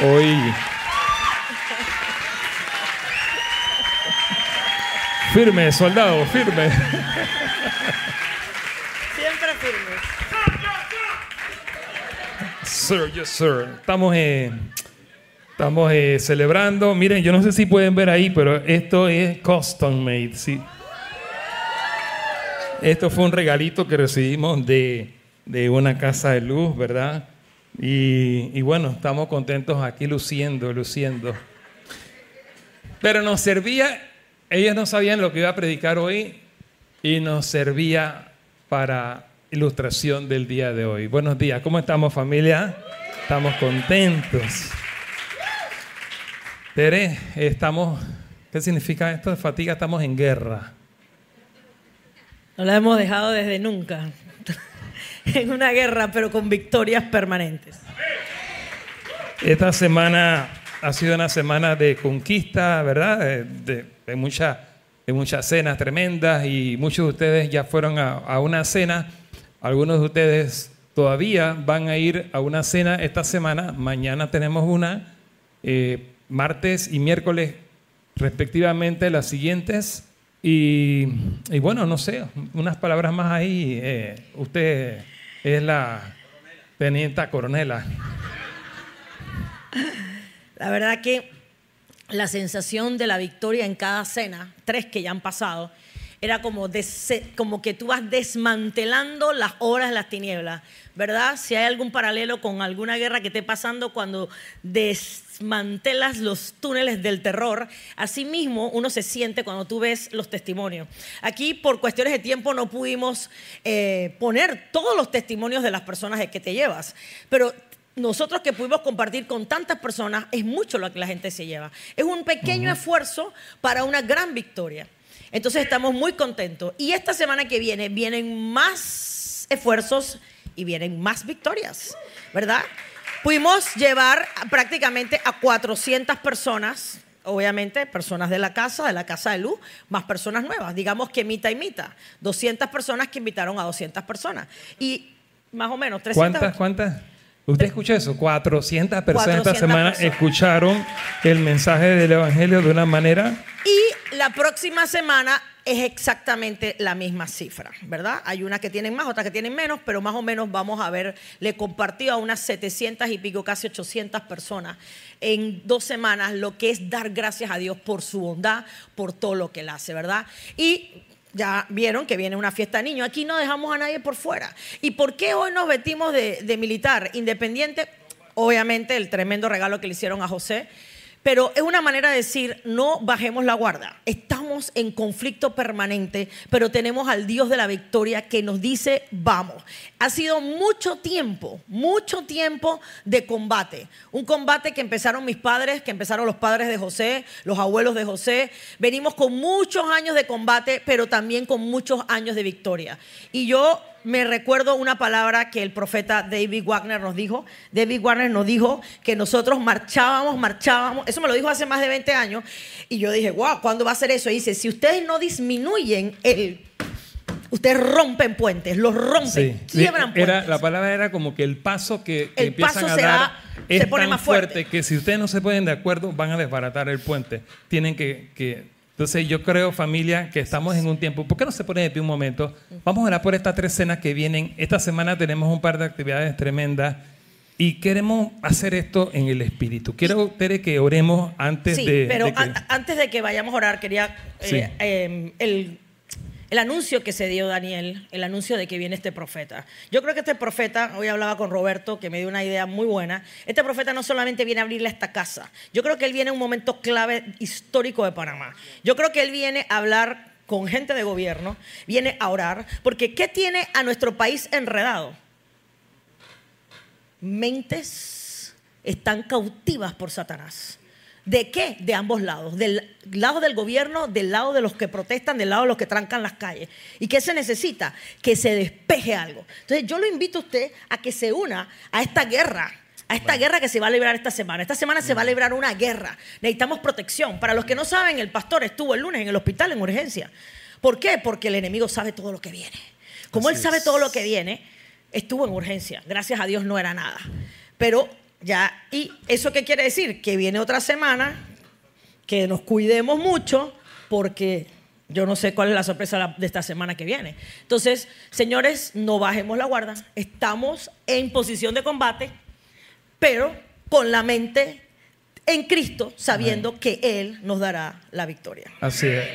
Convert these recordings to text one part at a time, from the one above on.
Hoy. Firme, soldado, firme. Siempre firme. Sir, yes, sir. Estamos, eh, estamos eh, celebrando. Miren, yo no sé si pueden ver ahí, pero esto es custom made, sí. Esto fue un regalito que recibimos de, de una casa de luz, ¿verdad? Y, bueno, estamos contentos aquí luciendo, luciendo. Pero nos servía, ellos no sabían lo que iba a predicar hoy y nos servía para ilustración del día de hoy. Buenos días, ¿cómo estamos familia? Estamos contentos. Tere, estamos, ¿qué significa esto de fatiga? Estamos en guerra. No la hemos dejado desde nunca. en una guerra, pero con victorias permanentes. Esta semana ha sido una semana de conquista, ¿verdad? De, de, de mucha- de muchas cenas tremendas y muchos de ustedes ya fueron a, una cena. Algunos de ustedes todavía van a ir a una cena esta semana. Mañana tenemos una, eh, martes y miércoles respectivamente las siguientes. Y, y bueno, no sé, unas palabras más ahí. eh, usted es la tenienta coronela. La verdad que la sensación de la victoria en cada cena, tres que ya han pasado, era como, como que tú vas desmantelando las obras de las tinieblas, ¿verdad? Si hay algún paralelo con alguna guerra que esté pasando cuando desmantelas los túneles del terror, así mismo uno se siente cuando tú ves los testimonios. Aquí por cuestiones de tiempo no pudimos eh, poner todos los testimonios de las personas que te llevas, pero nosotros que pudimos compartir con tantas personas, es mucho lo que la gente se lleva. Es un pequeño esfuerzo para una gran victoria. Entonces estamos muy contentos. Y esta semana que viene vienen más esfuerzos y vienen más victorias, ¿verdad? Pudimos llevar prácticamente a 400 personas, obviamente personas de la casa, de la casa de luz, más personas nuevas, digamos que mitad y mitad. 200 personas que invitaron a 200 personas. Y más o menos 300. ¿Cuántas? ¿Cuántas? ¿Usted escuchó eso? 400 personas esta 400 semana personas. escucharon el mensaje del Evangelio de una manera. Y la próxima semana es exactamente la misma cifra, ¿verdad? Hay unas que tienen más, otras que tienen menos, pero más o menos vamos a ver, le compartió a unas 700 y pico, casi 800 personas en dos semanas lo que es dar gracias a Dios por su bondad, por todo lo que él hace, ¿verdad? Y ya vieron que viene una fiesta de niños. Aquí no dejamos a nadie por fuera. ¿Y por qué hoy nos vestimos de, de militar independiente? Obviamente el tremendo regalo que le hicieron a José. Pero es una manera de decir, no bajemos la guardia. Estamos en conflicto permanente, pero tenemos al Dios de la victoria que nos dice, vamos. Ha sido mucho tiempo, mucho tiempo de combate. Un combate que empezaron mis padres, que empezaron los padres de José, los abuelos de José. Venimos con muchos años de combate, pero también con muchos años de victoria. Y yo me recuerdo una palabra que el profeta David Wagner nos dijo. David Wagner nos dijo que nosotros marchábamos, marchábamos. Eso me lo dijo hace más de 20 años. Y yo dije, wow, ¿cuándo va a ser eso? Y dice, si ustedes no disminuyen el... Ustedes rompen puentes, los rompen, Sí, quiebran era, puentes. la palabra era como que el paso que, que El empiezan paso a dar da- es se pone tan más fuerte. que si ustedes no se ponen de acuerdo van a desbaratar el puente. Tienen que, que- Entonces yo creo, familia, que estamos en un tiempo... ¿Por qué no se ponen de pie un momento? Vamos a orar por estas tres cenas que vienen. Esta semana tenemos un par de actividades tremendas y queremos hacer esto en el Espíritu. Quiero, Tere, que oremos antes Sí, de... pero de que- an- antes de que vayamos a orar, quería eh, Sí. eh, el, el anuncio que se dio Daniel, el anuncio de que viene este profeta. Yo creo que este profeta, hoy hablaba con Roberto, que me dio una idea muy buena, este profeta no solamente viene a abrirle esta casa, yo creo que él viene en un momento clave histórico de Panamá. Yo creo que él viene a hablar con gente de gobierno, viene a orar, porque ¿qué tiene a nuestro país enredado? Mentes están cautivas por Satanás. ¿De qué? De ambos lados. Del lado del gobierno, del lado de los que protestan, del lado de los que trancan las calles. ¿Y qué se necesita? Que se despeje algo. Entonces yo lo invito a usted a que se una a esta guerra. A esta guerra que se va a librar esta semana. Esta semana se va a librar una guerra. Necesitamos protección. Para los que no saben, el pastor estuvo el lunes en el hospital en urgencia. ¿Por qué? Porque el enemigo sabe todo lo que viene. Como él sabe todo lo que viene, estuvo en urgencia. Gracias a Dios no era nada. Pero Ya, y eso qué quiere decir? Que viene otra semana, que nos cuidemos mucho, porque yo no sé cuál es la sorpresa de esta semana que viene. Entonces, señores, no bajemos la guarda. Estamos en posición de combate, pero con la mente en Cristo, sabiendo que Él nos dará la victoria. Así es.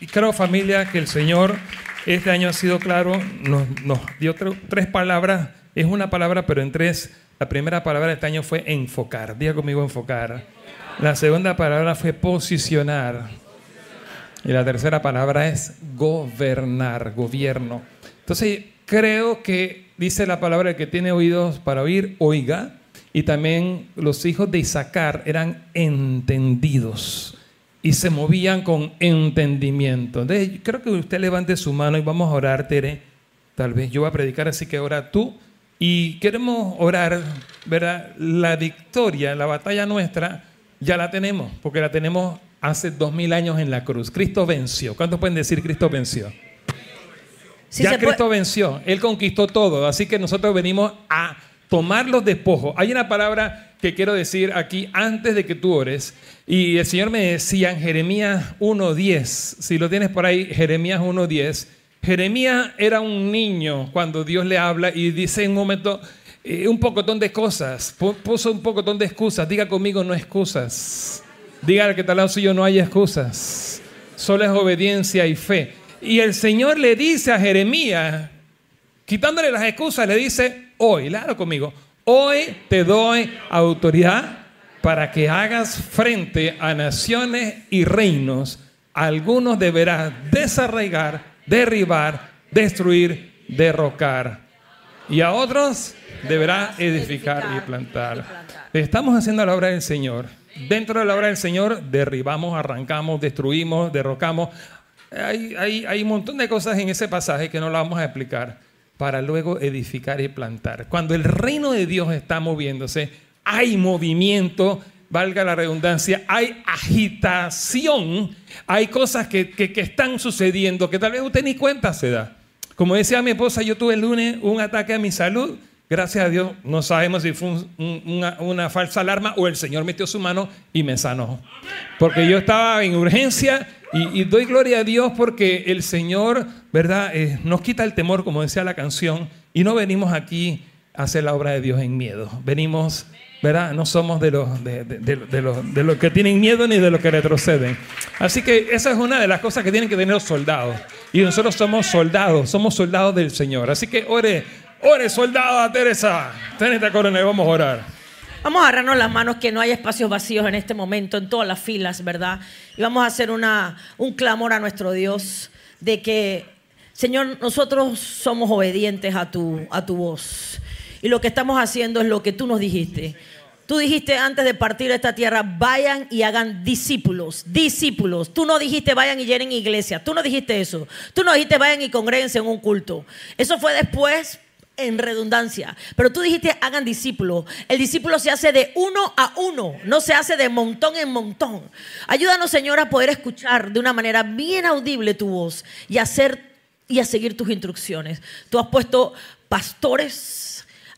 Y creo, familia, que el Señor este año ha sido claro, nos, dio tres palabras. Es una palabra, pero en tres. La primera palabra de este año fue enfocar. Diga conmigo enfocar. La segunda palabra fue posicionar. Y la tercera palabra es gobernar, gobierno. Entonces, creo que dice la palabra que tiene oídos para oír, oiga. Y también los hijos de Isaacar eran entendidos y se movían con entendimiento. Entonces, creo que usted levante su mano y vamos a orar, Tere. Tal vez yo voy a predicar, así que ora tú. Y queremos orar, ¿verdad? La victoria, la batalla nuestra, ya la tenemos, porque la tenemos hace dos mil años en la cruz. Cristo venció. ¿Cuántos pueden decir Cristo venció? ya Cristo venció. Él conquistó todo. Así que nosotros venimos a tomar los despojos. Hay una palabra que quiero decir aquí antes de que tú ores. Y el Señor me decía en Jeremías 1.10, si lo tienes por ahí, Jeremías 1.10. Jeremías era un niño cuando Dios le habla y dice en un momento eh, un pocotón de cosas, puso un pocotón de excusas. Diga conmigo, no excusas. Diga que tal lado suyo no hay excusas. Solo es obediencia y fe. Y el Señor le dice a Jeremías, quitándole las excusas, le dice, hoy, claro conmigo, hoy te doy autoridad para que hagas frente a naciones y reinos. Algunos deberás desarraigar, derribar, destruir, derrocar. Y a otros deberá edificar y plantar. Estamos haciendo la obra del Señor. Dentro de la obra del Señor derribamos, arrancamos, destruimos, derrocamos. Hay, hay, hay un montón de cosas en ese pasaje que no lo vamos a explicar para luego edificar y plantar. Cuando el reino de Dios está moviéndose, hay movimiento, valga la redundancia, hay agitación, hay cosas que, que, están sucediendo que tal vez usted ni cuenta se da. Como decía mi esposa, yo tuve el lunes un ataque a mi salud. Gracias a Dios, no sabemos si fue una, falsa alarma o el Señor metió su mano y me sanó. Porque yo estaba en urgencia y, doy gloria a Dios porque el Señor, ¿verdad? Eh, nos quita el temor, como decía la canción, y no venimos aquí a hacer la obra de Dios en miedo. Venimos, ¿verdad? No somos de los, de, los, de los que tienen miedo ni de los que retroceden. Así que esa es una de las cosas que tienen que tener los soldados. Y nosotros somos soldados, somos soldados del Señor. Así que ore, ore, soldado Teresa. Tenete coronel, vamos a orar. Vamos a agarrarnos las manos que no hay espacios vacíos en este momento, en todas las filas, ¿verdad? Y vamos a hacer una, un clamor a nuestro Dios de que, Señor, nosotros somos obedientes a tu, a tu voz. Y lo que estamos haciendo es lo que tú nos dijiste. Tú dijiste antes de partir de esta tierra, vayan y hagan discípulos, discípulos. Tú no dijiste vayan y llenen iglesia. Tú no dijiste eso. Tú no dijiste vayan y congréguense en un culto. Eso fue después en redundancia. Pero tú dijiste, hagan discípulos. El discípulo se hace de uno a uno, no se hace de montón en montón. Ayúdanos, Señor, a poder escuchar de una manera bien audible tu voz y hacer y a seguir tus instrucciones. Tú has puesto pastores,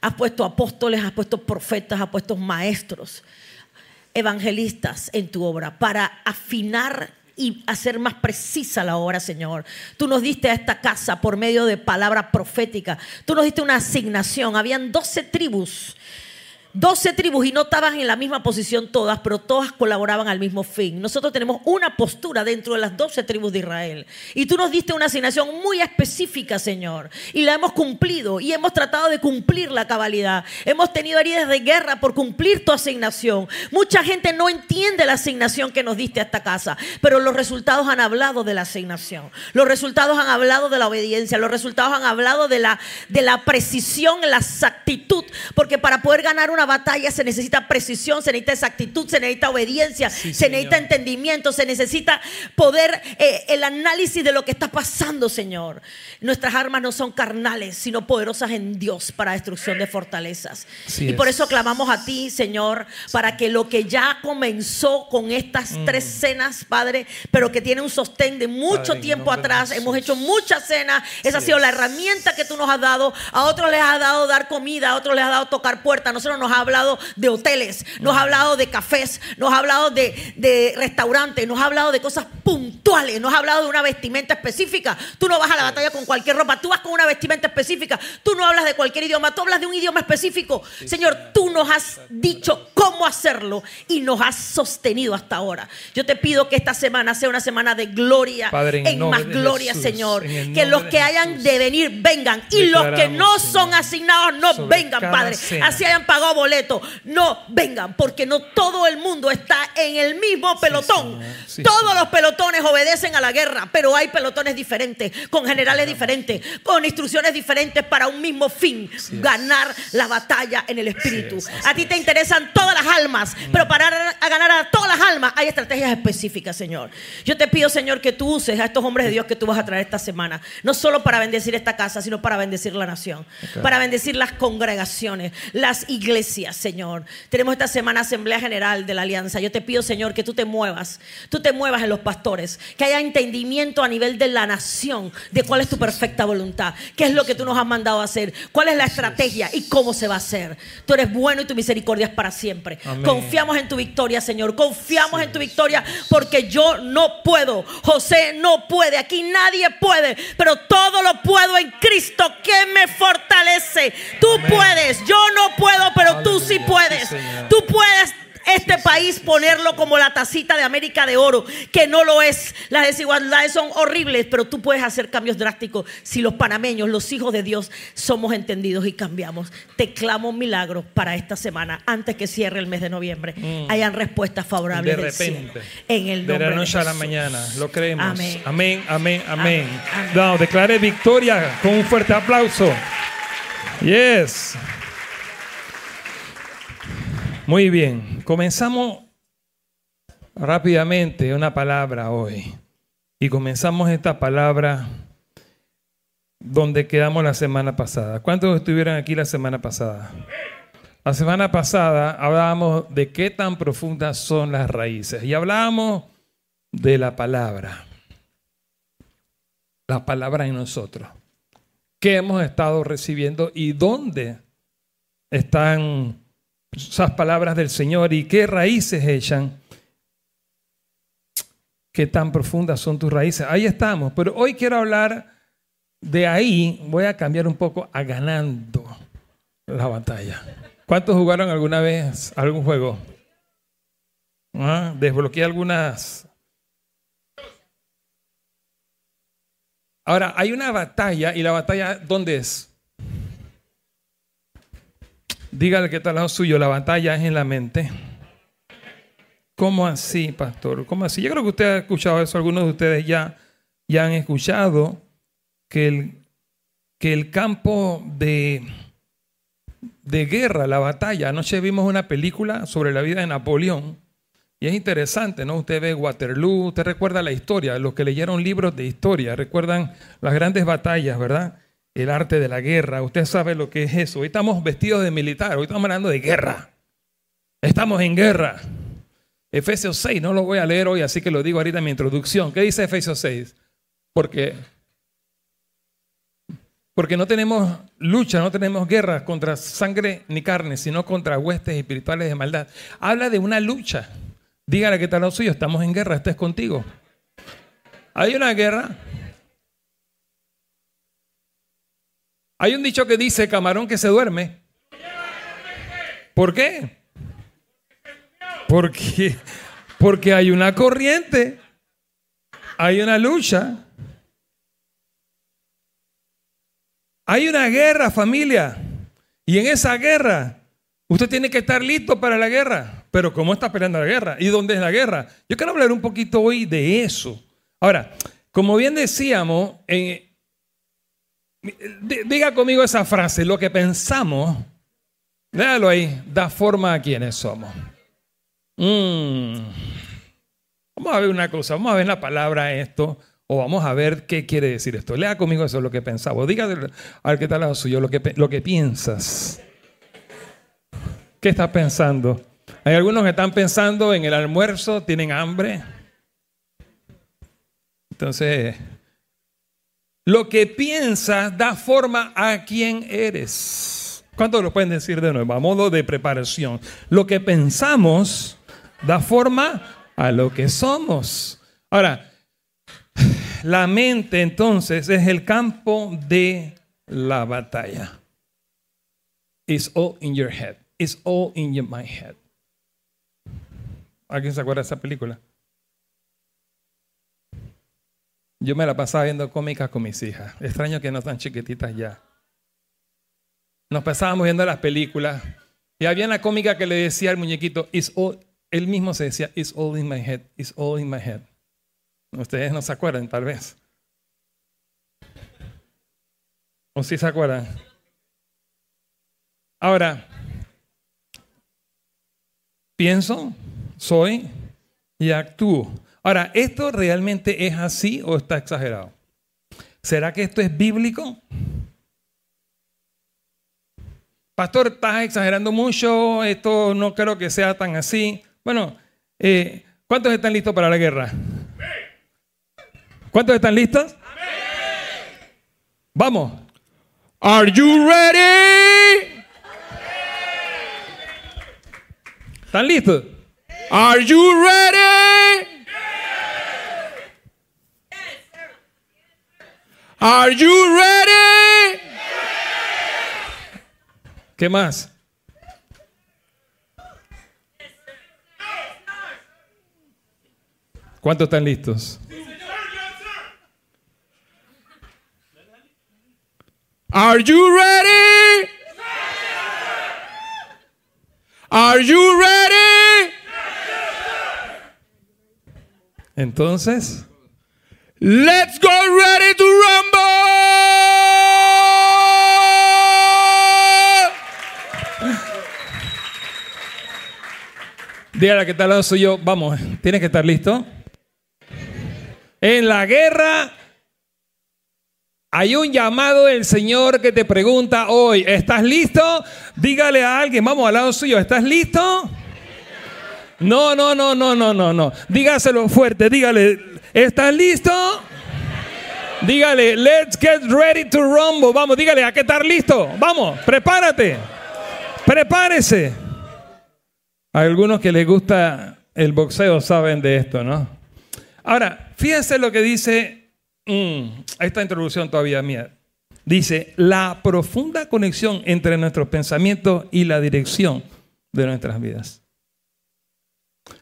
has puesto apóstoles, has puesto profetas, has puesto maestros, evangelistas en tu obra para afinar y hacer más precisa la obra, Señor. Tú nos diste a esta casa por medio de palabra profética. Tú nos diste una asignación. Habían 12 tribus 12 tribus y no estaban en la misma posición todas, pero todas colaboraban al mismo fin. Nosotros tenemos una postura dentro de las 12 tribus de Israel. Y tú nos diste una asignación muy específica, Señor. Y la hemos cumplido y hemos tratado de cumplir la cabalidad. Hemos tenido heridas de guerra por cumplir tu asignación. Mucha gente no entiende la asignación que nos diste a esta casa, pero los resultados han hablado de la asignación. Los resultados han hablado de la obediencia. Los resultados han hablado de la, de la precisión, la exactitud. Porque para poder ganar una batalla se necesita precisión, se necesita exactitud, se necesita obediencia, se necesita entendimiento, se necesita poder, eh, el análisis de lo que está pasando, Señor. Nuestras armas no son carnales, sino poderosas en Dios para destrucción de fortalezas. y por eso clamamos a ti, Señor, para que lo que ya comenzó con estas mm. tres cenas, Padre, pero que tiene un sostén de mucho tiempo atrás, hemos hecho muchas cenas, esa ha sido la herramienta que tú nos has dado, a otros les has dado dar comida, a otros les has dado tocar puertas, nosotros nos ha hablado de hoteles, nos ha hablado de cafés, nos ha hablado de, de restaurantes, nos ha hablado de cosas puntuales, nos ha hablado de una vestimenta específica. Tú no vas a la batalla con cualquier ropa, tú vas con una vestimenta específica, tú no hablas de cualquier idioma, tú hablas de un idioma específico. Señor, tú nos has dicho cómo hacerlo y nos has sostenido hasta ahora. Yo te pido que esta semana sea una semana de gloria, Padre, en más gloria, Jesús, Señor. Que los que hayan de venir vengan y los que no son asignados no vengan, Padre. Así hayan pagado boleto, no vengan, porque no todo el mundo está en el mismo pelotón. Sí, Todos los pelotones obedecen a la guerra, pero hay pelotones diferentes, con generales diferentes, con instrucciones diferentes para un mismo fin, ganar la batalla en el espíritu. A ti te interesan todas las almas, pero para a ganar a todas las almas hay estrategias específicas, Señor. Yo te pido, Señor, que tú uses a estos hombres de Dios que tú vas a traer esta semana, no solo para bendecir esta casa, sino para bendecir la nación, para bendecir las congregaciones, las iglesias, Señor. Tenemos esta semana Asamblea General de la Alianza. Yo te pido, Señor, que tú te muevas, tú te muevas en los pastores, que haya entendimiento a nivel de la nación de cuál es tu perfecta voluntad, qué es lo que tú nos has mandado a hacer, cuál es la estrategia y cómo se va a hacer. Tú eres bueno y tu misericordia es para siempre. Amén. Confiamos en tu victoria, Señor. Confiamos en tu victoria porque yo no puedo. José no puede. Aquí nadie puede. Pero todo lo puedo en Cristo que me fortalece. Tú Amén. puedes. Yo no puedo, pero tú sí puedes. Tú puedes este país ponerlo como la tacita de América de oro, que no lo es. Las desigualdades son horribles, pero tú puedes hacer cambios drásticos si los panameños, los hijos de Dios, somos entendidos y cambiamos. Te clamo milagros para esta semana, antes que cierre el mes de noviembre. Hayan respuestas favorables Mm. De del cielo. repente. En el de nombre la noche a la mañana. Lo creemos. Amén. Amén, amén, amén. Amén, amén. No, declare victoria con un fuerte aplauso. Yes. Muy bien. Comenzamos rápidamente una palabra hoy. Y comenzamos esta palabra donde quedamos la semana pasada. ¿Cuántos estuvieron aquí la semana pasada? La semana pasada hablábamos de qué tan profundas son las raíces y hablábamos de la palabra. La palabra en nosotros. ¿Qué hemos estado recibiendo y dónde están esas palabras del Señor y qué raíces echan? ¿Qué tan profundas son tus raíces? Ahí estamos, pero hoy quiero hablar de ahí, voy a cambiar un poco a ganando la batalla. ¿Cuántos jugaron alguna vez algún juego? ¿Ah? Desbloqueé algunas. Ahora, hay una batalla y la batalla, ¿dónde es? Dígale que está al lado suyo, la batalla es en la mente. ¿Cómo así, pastor? ¿Cómo así? Yo creo que usted ha escuchado eso, algunos de ustedes ya, ya han escuchado que el, que el campo de, de guerra, la batalla, anoche vimos una película sobre la vida de Napoleón y es interesante, ¿no? Usted ve Waterloo, usted recuerda la historia, los que leyeron libros de historia, recuerdan las grandes batallas, ¿verdad? El arte de la guerra, usted sabe lo que es eso. Hoy estamos vestidos de militar, hoy estamos hablando de guerra. Estamos en guerra. Efesios 6, no lo voy a leer hoy, así que lo digo ahorita en mi introducción. ¿Qué dice Efesios 6? Porque porque no tenemos lucha, no tenemos guerra contra sangre ni carne, sino contra huestes espirituales de maldad. Habla de una lucha. Dígale que tal lo suyo, estamos en guerra, este es contigo. Hay una guerra. Hay un dicho que dice camarón que se duerme. ¿Por qué? Porque, porque hay una corriente, hay una lucha. Hay una guerra, familia. Y en esa guerra, usted tiene que estar listo para la guerra. Pero ¿cómo está peleando la guerra? ¿Y dónde es la guerra? Yo quiero hablar un poquito hoy de eso. Ahora, como bien decíamos, eh, diga conmigo esa frase, lo que pensamos, léalo ahí, da forma a quienes somos. Mm. Vamos a ver una cosa, vamos a ver la palabra esto. O vamos a ver qué quiere decir esto. Lea conmigo eso, lo que pensaba. Dígale al que está al lado suyo lo que, lo que piensas. ¿Qué estás pensando? Hay algunos que están pensando en el almuerzo, tienen hambre. Entonces, lo que piensas da forma a quien eres. ¿Cuántos lo pueden decir de nuevo? A modo de preparación. Lo que pensamos da forma a lo que somos. Ahora, la mente entonces es el campo de la batalla. It's all in your head. It's all in my head. ¿Alguien se acuerda de esa película? Yo me la pasaba viendo cómicas con mis hijas. Extraño que no están chiquititas ya. Nos pasábamos viendo las películas y había una cómica que le decía al muñequito, It's all, él mismo se decía, It's all in my head, it's all in my head. Ustedes no se acuerdan, tal vez. ¿O sí se acuerdan? Ahora, pienso, soy y actúo. Ahora, ¿esto realmente es así o está exagerado? ¿Será que esto es bíblico? Pastor, estás exagerando mucho, esto no creo que sea tan así. Bueno, eh, ¿cuántos están listos para la guerra? ¿Cuántos están listos? Vamos. Are you ready? ¿Están listos? Are you ready? Are you ready? ¿Qué más? ¿Cuántos están listos? Are you ready? Are you ready? Entonces, let's go ready to rumble. Dígale que tal lado soy yo. Vamos, tienes que estar listo. En la guerra hay un llamado del Señor que te pregunta hoy, ¿estás listo? Dígale a alguien, vamos al lado suyo, ¿estás listo? No, no, no, no, no, no, no. Dígaselo fuerte, dígale, ¿estás listo? Dígale, let's get ready to rumble. Vamos, dígale, ¿a qué estar listo? Vamos, prepárate. Prepárese. Algunos que les gusta el boxeo saben de esto, ¿no? Ahora, fíjense lo que dice mm, esta introducción todavía mía. Dice, la profunda conexión entre nuestros pensamientos y la dirección de nuestras vidas.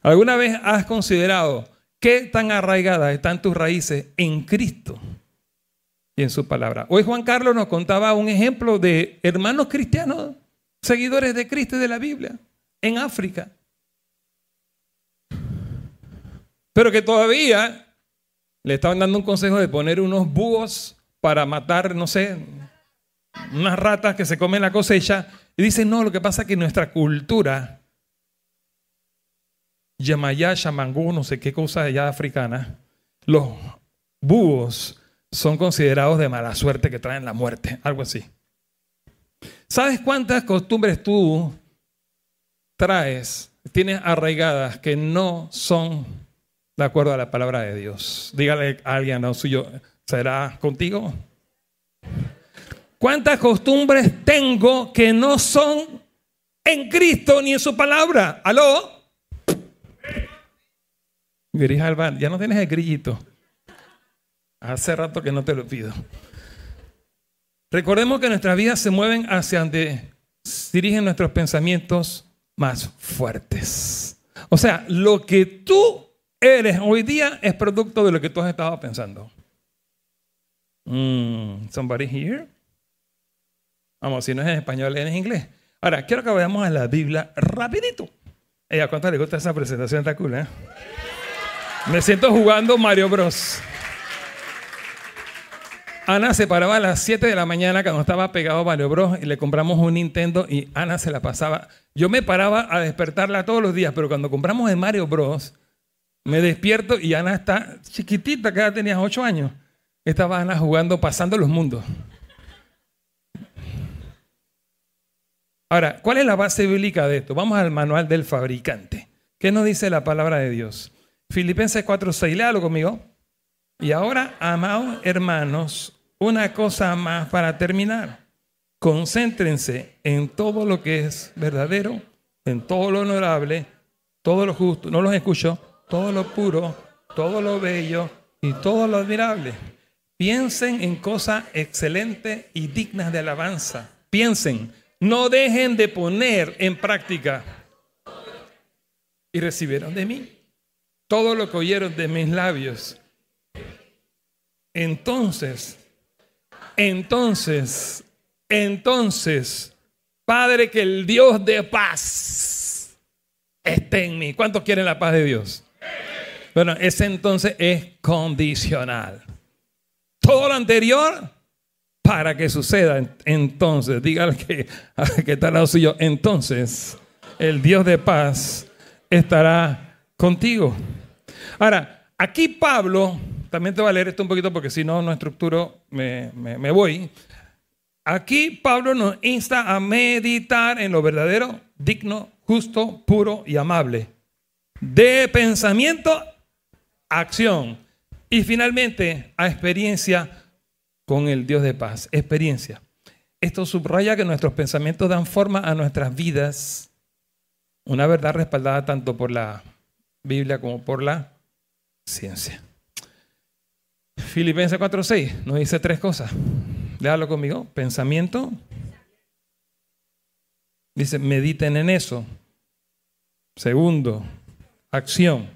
¿Alguna vez has considerado qué tan arraigadas están tus raíces en Cristo y en su palabra? Hoy Juan Carlos nos contaba un ejemplo de hermanos cristianos, seguidores de Cristo y de la Biblia, en África. Pero que todavía le estaban dando un consejo de poner unos búhos para matar, no sé, unas ratas que se comen la cosecha. Y dicen, no, lo que pasa es que nuestra cultura, Yamayá, Shamangú, no sé qué cosa allá africana, los búhos son considerados de mala suerte que traen la muerte, algo así. ¿Sabes cuántas costumbres tú traes, tienes arraigadas que no son de acuerdo a la palabra de Dios? Dígale a alguien no suyo, ¿será contigo? ¿Cuántas costumbres tengo que no son en Cristo ni en su palabra? ¿Aló? Grija Alban, ya no tienes el grillito. Hace rato que no te lo pido. Recordemos que nuestras vidas se mueven hacia donde dirigen nuestros pensamientos más fuertes. O sea, lo que tú eres hoy día es producto de lo que tú has estado pensando. Mm, somebody here? Vamos, si no es en español, es en inglés. Ahora, quiero que vayamos a la Biblia rapidito. ¿A cuánto le gusta esa presentación? Está cool, ¿eh? Me siento jugando Mario Bros. Ana se paraba a las 7 de la mañana cuando estaba pegado a Mario Bros. y le compramos un Nintendo y Ana se la pasaba. Yo me paraba a despertarla todos los días, pero cuando compramos el Mario Bros. me despierto y Ana está chiquitita, que ya tenía 8 años. Estaba Ana jugando, pasando los mundos. Ahora, ¿cuál es la base bíblica de esto? Vamos al manual del fabricante. ¿Qué nos dice la palabra de Dios? Filipenses 4:6, léalo conmigo. Y ahora, amados hermanos, una cosa más para terminar. concéntrense en todo lo que es verdadero, en todo lo honorable, todo lo justo, no los escucho, todo lo puro, todo lo bello y todo lo admirable. Piensen en cosas excelentes y dignas de alabanza. Piensen, no dejen de poner en práctica. Y recibieron de mí todo lo que oyeron de mis labios. Entonces, entonces, entonces, Padre, que el Dios de paz esté en mí. ¿Cuántos quieren la paz de Dios? Bueno, ese entonces es condicional. Todo lo anterior para que suceda. Entonces, dígale que, que está al lado suyo. Entonces, el Dios de paz estará contigo. Ahora, aquí Pablo, también te voy a leer esto un poquito porque si no, no estructuro, me, me voy. Aquí Pablo nos insta a meditar en lo verdadero, digno, justo, puro y amable. De pensamiento acción. Y finalmente, a experiencia con el Dios de paz. Experiencia. Esto subraya que nuestros pensamientos dan forma a nuestras vidas. Una verdad respaldada tanto por la Biblia como por la ciencia. Filipenses 4:6 nos dice tres cosas. Léalo conmigo. Pensamiento. Dice, mediten en eso. Segundo, acción.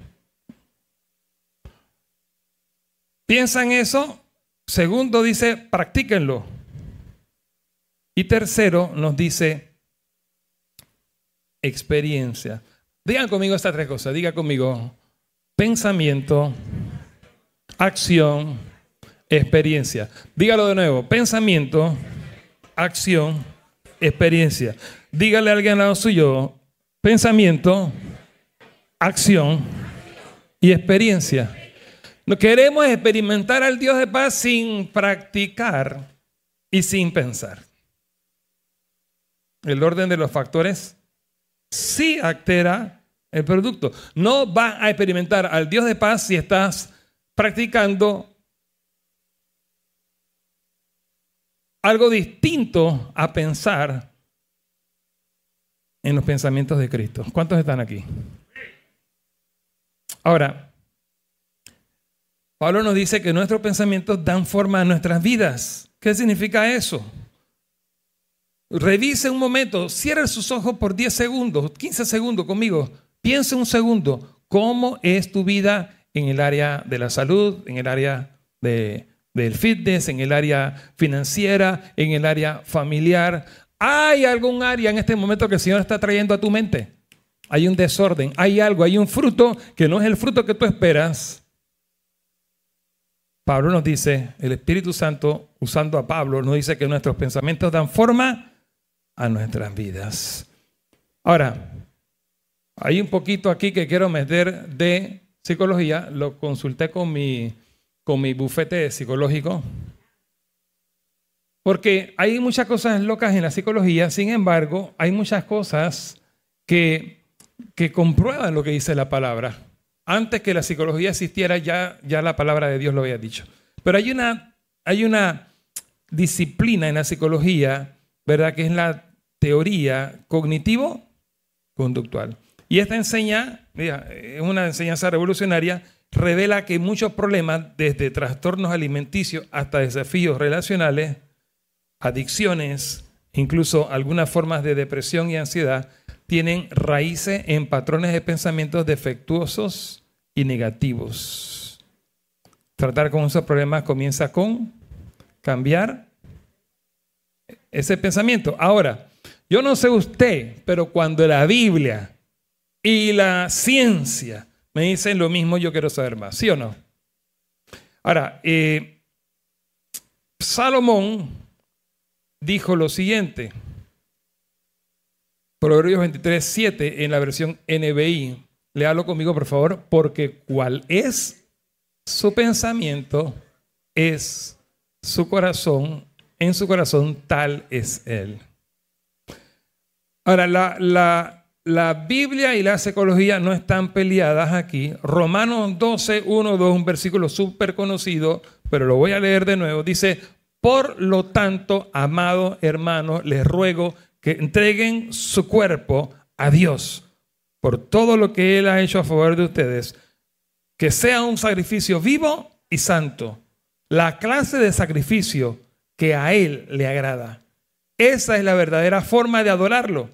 Piensa en eso. Segundo dice, practíquenlo. Y tercero nos dice, experiencia. Digan conmigo estas tres cosas. Diga conmigo, pensamiento, acción, experiencia. Dígalo de nuevo, pensamiento, acción, experiencia. Dígale a alguien al lado suyo, pensamiento, acción y experiencia. No queremos experimentar al Dios de paz sin practicar y sin pensar. El orden de los factores sí altera el producto. No va a experimentar al Dios de paz si estás practicando algo distinto a pensar en los pensamientos de Cristo. ¿Cuántos están aquí? Ahora, Pablo nos dice que nuestros pensamientos dan forma a nuestras vidas. ¿Qué significa eso? Revise un momento, cierre sus ojos por 10 segundos, 15 segundos conmigo. Piense un segundo, ¿cómo es tu vida en el área de la salud, en el área de, del fitness, en el área financiera, en el área familiar? ¿Hay algún área en este momento que el Señor está trayendo a tu mente? Hay un desorden, hay algo, hay un fruto que no es el fruto que tú esperas Pablo nos dice, el Espíritu Santo, usando a Pablo, nos dice que nuestros pensamientos dan forma a nuestras vidas. Ahora, hay un poquito aquí que quiero meter de psicología. Lo consulté con mi, con mi bufete psicológico. Porque hay muchas cosas locas en la psicología, sin embargo, hay muchas cosas que, que comprueban lo que dice la palabra antes que la psicología existiera, ya, ya la palabra de Dios lo había dicho. Pero hay una, hay una disciplina en la psicología, ¿verdad? Que es la teoría cognitivo-conductual. Y esta enseña, es una enseñanza revolucionaria, revela que muchos problemas, desde trastornos alimenticios hasta desafíos relacionales, adicciones, incluso algunas formas de depresión y ansiedad, tienen raíces en patrones de pensamientos defectuosos y negativos. Tratar con esos problemas comienza con cambiar ese pensamiento. Ahora, yo no sé usted, pero cuando la Biblia y la ciencia me dicen lo mismo, yo quiero saber más, ¿sí o no? Ahora, eh, Salomón dijo lo siguiente, Proverbios 23, 7 en la versión NBI. Léalo conmigo, por favor, porque cuál es su pensamiento, es su corazón, en su corazón tal es él. Ahora, la, la, la Biblia y la psicología no están peleadas aquí. Romanos 12, 1, 2, un versículo súper conocido, pero lo voy a leer de nuevo. Dice, Por lo tanto, amado hermano, les ruego que entreguen su cuerpo a Dios por todo lo que Él ha hecho a favor de ustedes, que sea un sacrificio vivo y santo, la clase de sacrificio que a Él le agrada. Esa es la verdadera forma de adorarlo.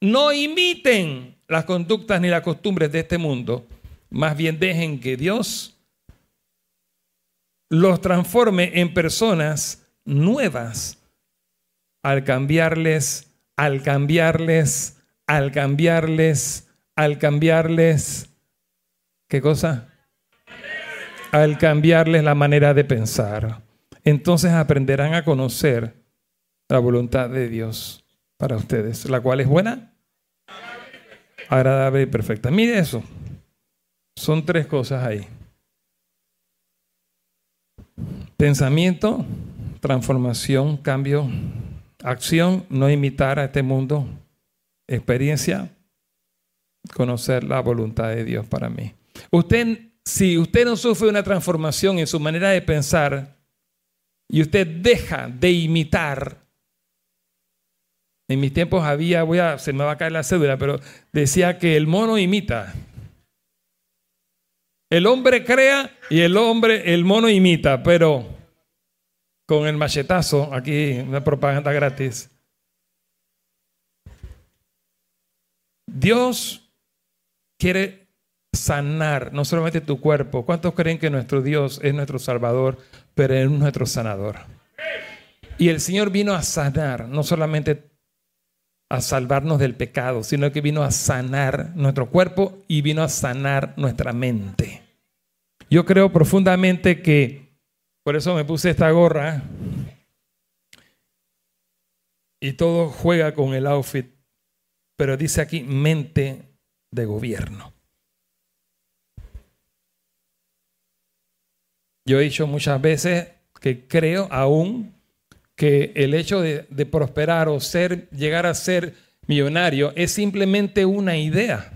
No imiten las conductas ni las costumbres de este mundo, más bien dejen que Dios los transforme en personas nuevas al cambiarles, al cambiarles, al cambiarles, al cambiarles. ¿Qué cosa? Al cambiarles la manera de pensar. Entonces aprenderán a conocer la voluntad de Dios para ustedes, la cual es buena, agradable y perfecta. Mire eso. Son tres cosas ahí. Pensamiento, transformación, cambio, acción, no imitar a este mundo, experiencia, conocer la voluntad de Dios para mí. Usted, si usted no sufre una transformación en su manera de pensar y usted deja de imitar, en mis tiempos había, voy a, se me va a caer la cédula, pero decía que el mono imita. El hombre crea y el hombre, el mono imita, pero con el machetazo, aquí una propaganda gratis. Dios quiere sanar no solamente tu cuerpo. ¿Cuántos creen que nuestro Dios es nuestro Salvador, pero es nuestro sanador? Y el Señor vino a sanar, no solamente a salvarnos del pecado, sino que vino a sanar nuestro cuerpo y vino a sanar nuestra mente. Yo creo profundamente que, por eso me puse esta gorra y todo juega con el outfit, pero dice aquí mente de gobierno. Yo he dicho muchas veces que creo aún que el hecho de, prosperar o ser, llegar a ser millonario es simplemente una idea.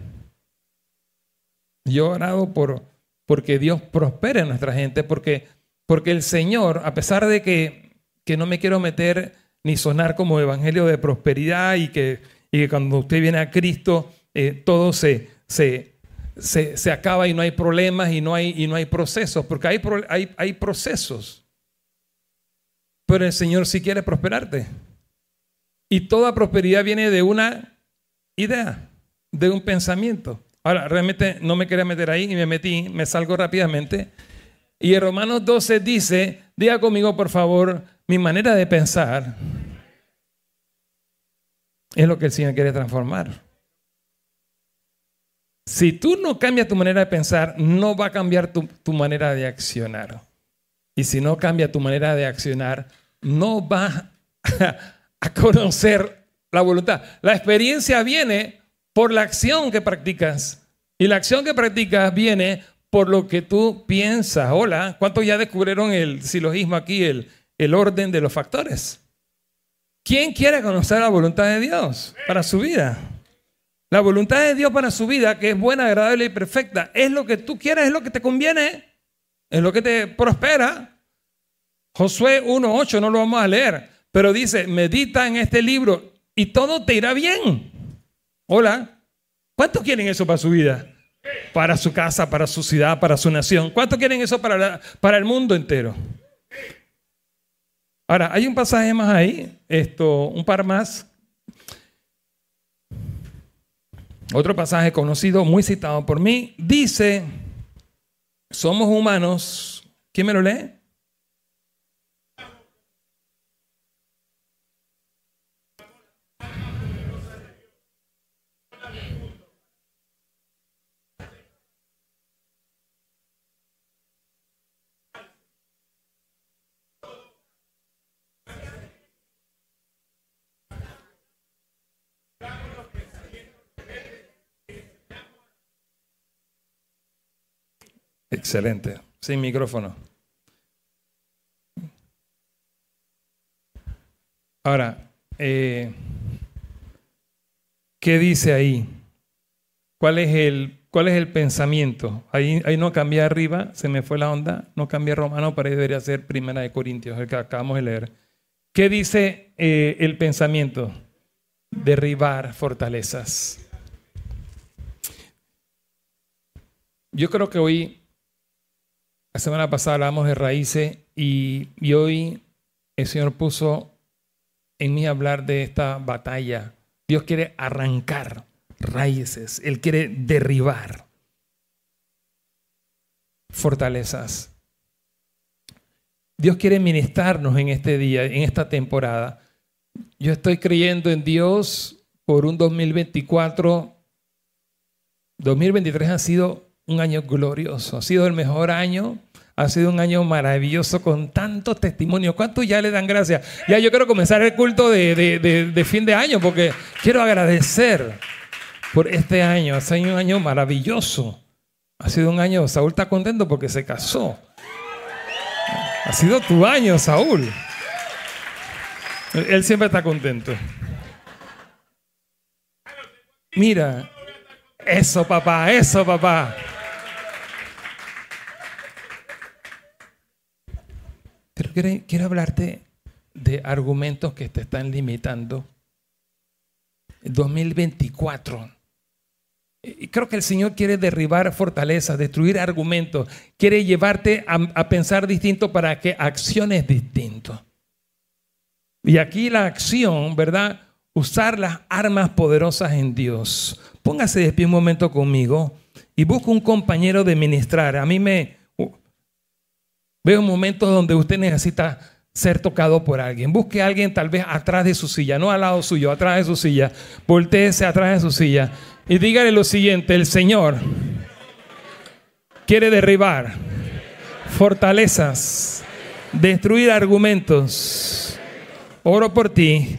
Yo he orado por porque Dios prospere a nuestra gente, porque, porque el Señor, a pesar de que, que no me quiero meter ni sonar como evangelio de prosperidad y que, y que cuando usted viene a Cristo eh, todo se, se, se, acaba y no hay problemas y no hay, y no hay procesos, porque hay, hay, hay procesos. Pero el Señor sí quiere prosperarte. Y toda prosperidad viene de una idea, de un pensamiento. Ahora, realmente no me quería meter ahí y me metí, me salgo rápidamente. Y en Romanos 12 dice, diga conmigo por favor, mi manera de pensar es lo que el Señor quiere transformar. Si tú no cambias tu manera de pensar, no va a cambiar tu, tu manera de accionar. Y si no cambia tu manera de accionar, no vas a conocer la voluntad. La experiencia viene por la acción que practicas. Y la acción que practicas viene por lo que tú piensas. Hola, ¿cuántos ya descubrieron el silogismo aquí, el, el orden de los factores? ¿Quién quiere conocer la voluntad de Dios para su vida? La voluntad de Dios para su vida, que es buena, agradable y perfecta, es lo que tú quieres, es lo que te conviene, es lo que te prospera. Josué 1.8 no lo vamos a leer, pero dice, medita en este libro y todo te irá bien. Hola, ¿cuántos quieren eso para su vida? Para su casa, para su ciudad, para su nación. ¿Cuántos quieren eso para, para el mundo entero? Ahora, hay un pasaje más ahí, esto, un par más. Otro pasaje conocido, muy citado por mí, dice, somos humanos. ¿Quién me lo lee? Excelente. Sin micrófono. Ahora, eh, ¿qué dice ahí? ¿Cuál es el ¿Cuál es el pensamiento? Ahí, ahí no cambié arriba, se me fue la onda, no cambié romano, para ahí debería ser primera de Corintios, el que acabamos de leer. ¿Qué dice eh, el pensamiento? Derribar fortalezas. Yo creo que hoy, la semana pasada hablamos de raíces y, y hoy el Señor puso en mí hablar de esta batalla. Dios quiere arrancar raíces, Él quiere derribar fortalezas. Dios quiere ministrarnos en este día, en esta temporada. Yo estoy creyendo en Dios por un 2024. 2023 ha sido un año glorioso, ha sido el mejor año, ha sido un año maravilloso con tantos testimonios. ¿Cuántos ya le dan gracias? Ya yo quiero comenzar el culto de, de fin de año porque quiero agradecer por este año. Ha sido un año maravilloso. Ha sido un año, Saúl está contento porque se casó. Ha sido tu año, Saúl. Él siempre está contento. Mira, eso papá, eso papá. Pero quiero, hablarte de argumentos que te están limitando. 2024 y creo que el Señor quiere derribar fortalezas, destruir argumentos, quiere llevarte a, pensar distinto para que acciones distinto. Y aquí la acción, ¿verdad? Usar las armas poderosas en Dios. Póngase de pie un momento conmigo y busque un compañero de ministrar. A mí me veo momentos donde usted necesita ser tocado por alguien. Busque a alguien tal vez atrás de su silla, no al lado suyo, atrás de su silla. Voltéese atrás de su silla y dígale lo siguiente, el Señor quiere derribar fortalezas, destruir argumentos. Oro por ti,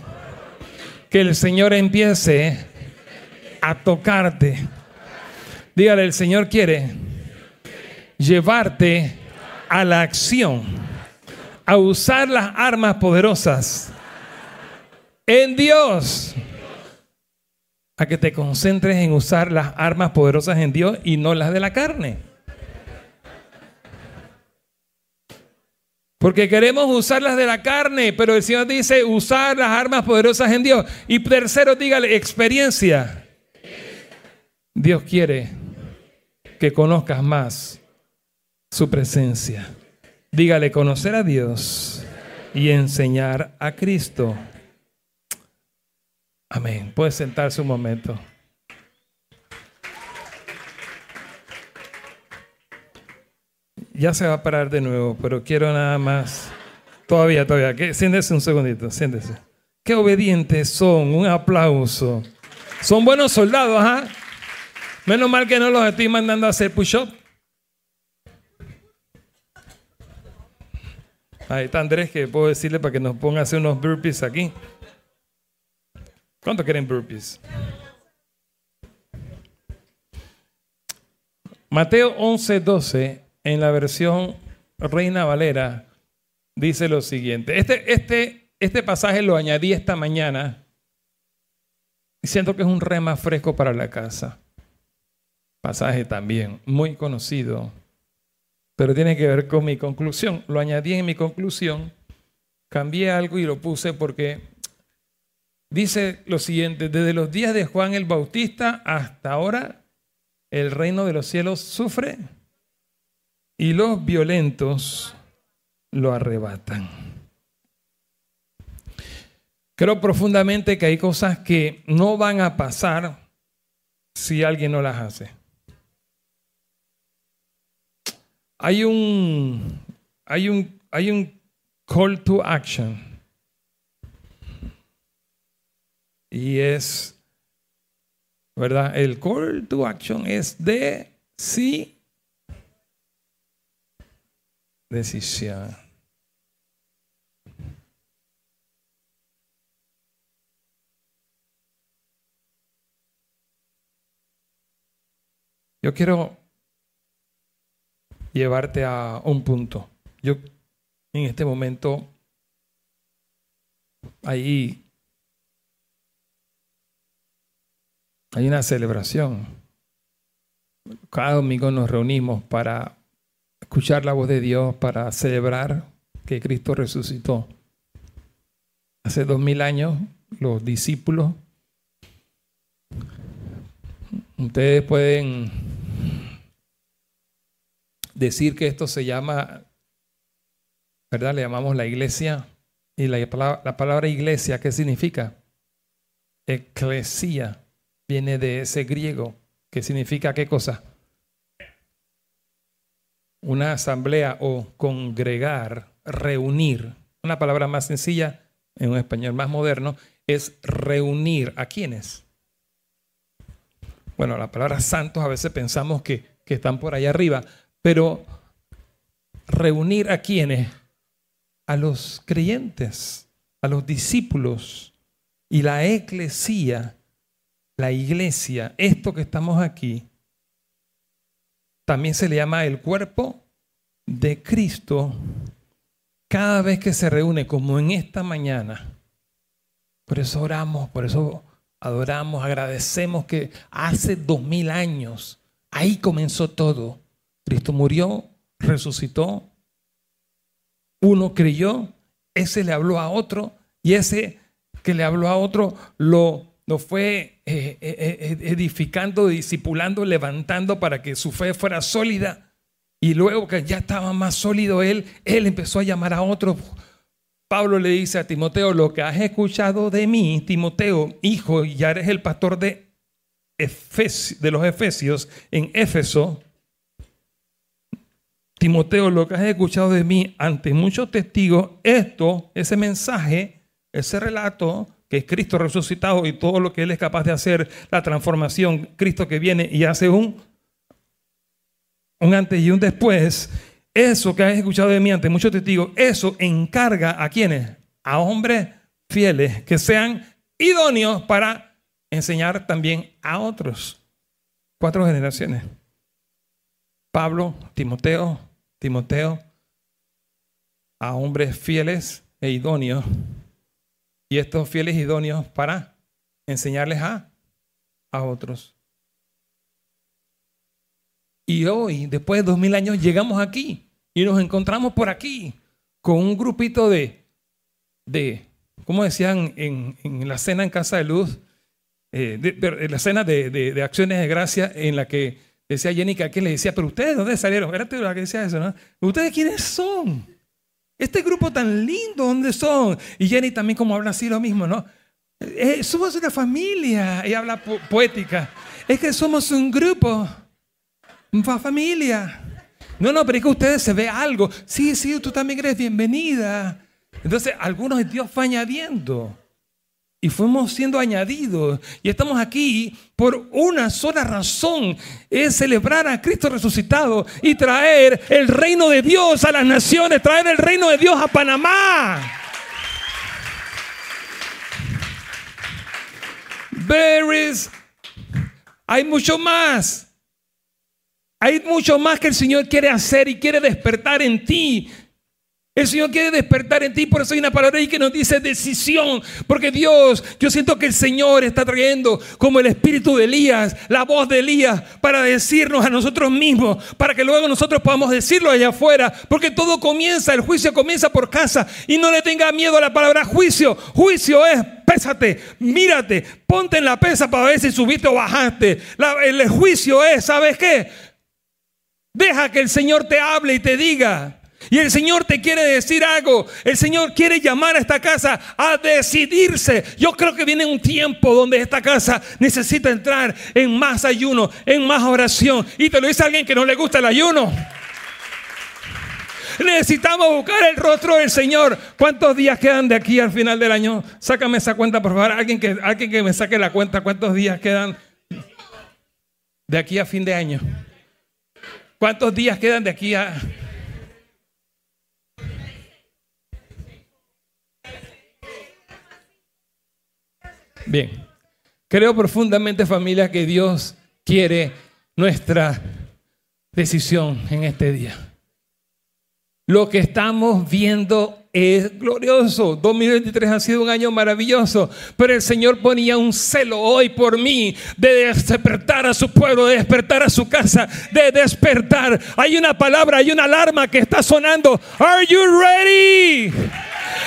que el Señor empiece a tocarte. Dígale, el Señor quiere llevarte a la acción, a usar las armas poderosas en Dios a que te concentres en usar las armas poderosas en Dios y no las de la carne. Porque queremos usar las de la carne, pero el Señor dice usar las armas poderosas en Dios. Y tercero, dígale, experiencia. Dios quiere que conozcas más su presencia. Dígale, conocer a Dios y enseñar a Cristo. Amén. Puede sentarse un momento. Ya se va a parar de nuevo, pero quiero nada más. Todavía, todavía. Siéntese un segundito, siéntese. Qué obedientes son. Un aplauso. Son buenos soldados, ¿ah? Menos mal que no los estoy mandando a hacer push-up. Ahí está Andrés, que puedo decirle para que nos ponga a hacer unos burpees aquí. ¿Cuánto quieren burpees? Mateo 11, 12, en la versión Reina Valera, dice lo siguiente. Este, este, este pasaje lo añadí esta mañana y siento que es un rema fresco para la casa. Pasaje también muy conocido, pero tiene que ver con mi conclusión. Lo añadí en mi conclusión, cambié algo y lo puse porque dice lo siguiente, desde los días de Juan el Bautista hasta ahora, el reino de los cielos sufre y los violentos lo arrebatan. Creo profundamente que hay cosas que no van a pasar si alguien no las hace. Hay un, hay un, hay un call to action Y es, ¿verdad? El call to action es de sí decisión. Yo quiero llevarte a un punto. Yo en este momento ahí Hay una celebración. cada domingo nos reunimos para escuchar la voz de Dios, para celebrar que Cristo resucitó. Hace dos mil años los discípulos, ustedes pueden decir que esto se llama, ¿verdad? Le llamamos la iglesia. Y la la palabra iglesia, ¿qué significa? Eclesia viene de ese griego, que significa qué cosa? Una asamblea o congregar, reunir. Una palabra más sencilla, en un español más moderno, es reunir. ¿A quiénes? Bueno, la palabra santos a veces pensamos que, que están por allá arriba, pero reunir a quiénes? A los creyentes, a los discípulos y la eclesía, la iglesia, esto que estamos aquí, también se le llama el cuerpo de Cristo cada vez que se reúne, como en esta mañana. Por eso oramos, por eso adoramos, agradecemos que hace dos mil años, ahí comenzó todo. Cristo murió, resucitó, uno creyó, ese le habló a otro y ese que le habló a otro lo, lo fue eh, eh, eh, edificando, discipulando, levantando para que su fe fuera sólida. Y luego que ya estaba más sólido él, él empezó a llamar a otro. Pablo le dice a Timoteo, lo que has escuchado de mí, Timoteo, hijo, ya eres el pastor de, de los Efesios en Éfeso, Timoteo, lo que has escuchado de mí ante muchos testigos, esto, ese mensaje, ese relato, que es Cristo resucitado y todo lo que Él es capaz de hacer, la transformación, Cristo que viene y hace un, un antes y un después, eso que has escuchado de mí ante muchos testigos, eso encarga a quienes, a hombres fieles, que sean idóneos para enseñar también a otros. Cuatro generaciones. Pablo, Timoteo, Timoteo a hombres fieles e idóneos. Y estos fieles idóneos para enseñarles a, a otros. Y hoy, después de dos mil años, llegamos aquí y nos encontramos por aquí con un grupito de, de como decían en, en, la cena en Casa de Luz, eh, de, la cena de, de, acciones de gracia en la que Decía Jenny que le decía, pero ustedes, ¿dónde salieron? Era la que decía eso, ¿no? ¿Ustedes quiénes son? Este grupo tan lindo, ¿dónde son? Y Jenny también como habla así lo mismo, ¿no? Eh, somos una familia, y habla poética. Es que somos un grupo, una familia. No, no, pero es que ustedes se ve algo. Sí, sí, tú también eres bienvenida. Entonces, algunos Dios fue añadiendo y fuimos siendo añadidos. Y estamos aquí por una sola razón, es celebrar a Cristo resucitado y traer el reino de Dios a las naciones, traer el reino de Dios a Panamá. Hay mucho más. Hay mucho más que el Señor quiere hacer y quiere despertar en ti. El Señor quiere despertar en ti, por eso hay una palabra ahí que nos dice decisión, porque Dios, yo siento que el Señor está trayendo como el espíritu de Elías, la voz de Elías, para decirnos a nosotros mismos, para que luego nosotros podamos decirlo allá afuera, porque todo comienza, el juicio comienza por casa, y no le tenga miedo a la palabra juicio, juicio es pésate, mírate, ponte en la pesa para ver si subiste o bajaste. el juicio es, ¿sabes qué? Deja que el Señor te hable y te diga. Y el Señor te quiere decir algo. El Señor quiere llamar a esta casa a decidirse. Yo creo que viene un tiempo donde esta casa necesita entrar en más ayuno, en más oración. Y te lo dice alguien que no le gusta el ayuno. Necesitamos buscar el rostro del Señor. ¿Cuántos días quedan de aquí al final del año? Sácame esa cuenta, por favor. Alguien que, alguien que me saque la cuenta. ¿Cuántos días quedan de aquí a fin de año? ¿Cuántos días quedan de aquí a... Bien, creo profundamente familia que Dios quiere nuestra decisión en este día. Lo que estamos viendo es glorioso. 2023 ha sido un año maravilloso, pero el Señor ponía un celo hoy por mí de despertar a su pueblo, de despertar a su casa, de despertar. Hay una palabra, hay una alarma que está sonando. Are you ready?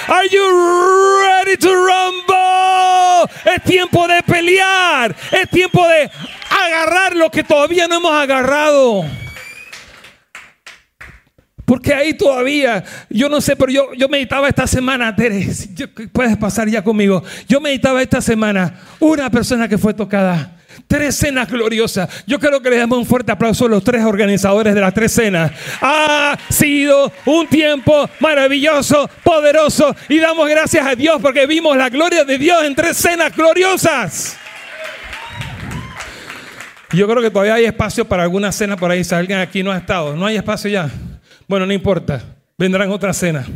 Are you ready to rumble? Es tiempo de pelear, es tiempo de agarrar lo que todavía no hemos agarrado. Porque ahí todavía, yo no sé, pero yo, yo meditaba esta semana, Teres, puedes pasar ya conmigo. Yo meditaba esta semana una persona que fue tocada. Tres cenas gloriosas. Yo quiero que le demos un fuerte aplauso a los tres organizadores de las tres cenas. Ha sido un tiempo maravilloso, poderoso. Y damos gracias a Dios porque vimos la gloria de Dios en tres cenas gloriosas. Yo creo que todavía hay espacio para alguna cena por ahí. Si alguien aquí no ha estado, no hay espacio ya. Bueno, no importa. Vendrán otras cenas.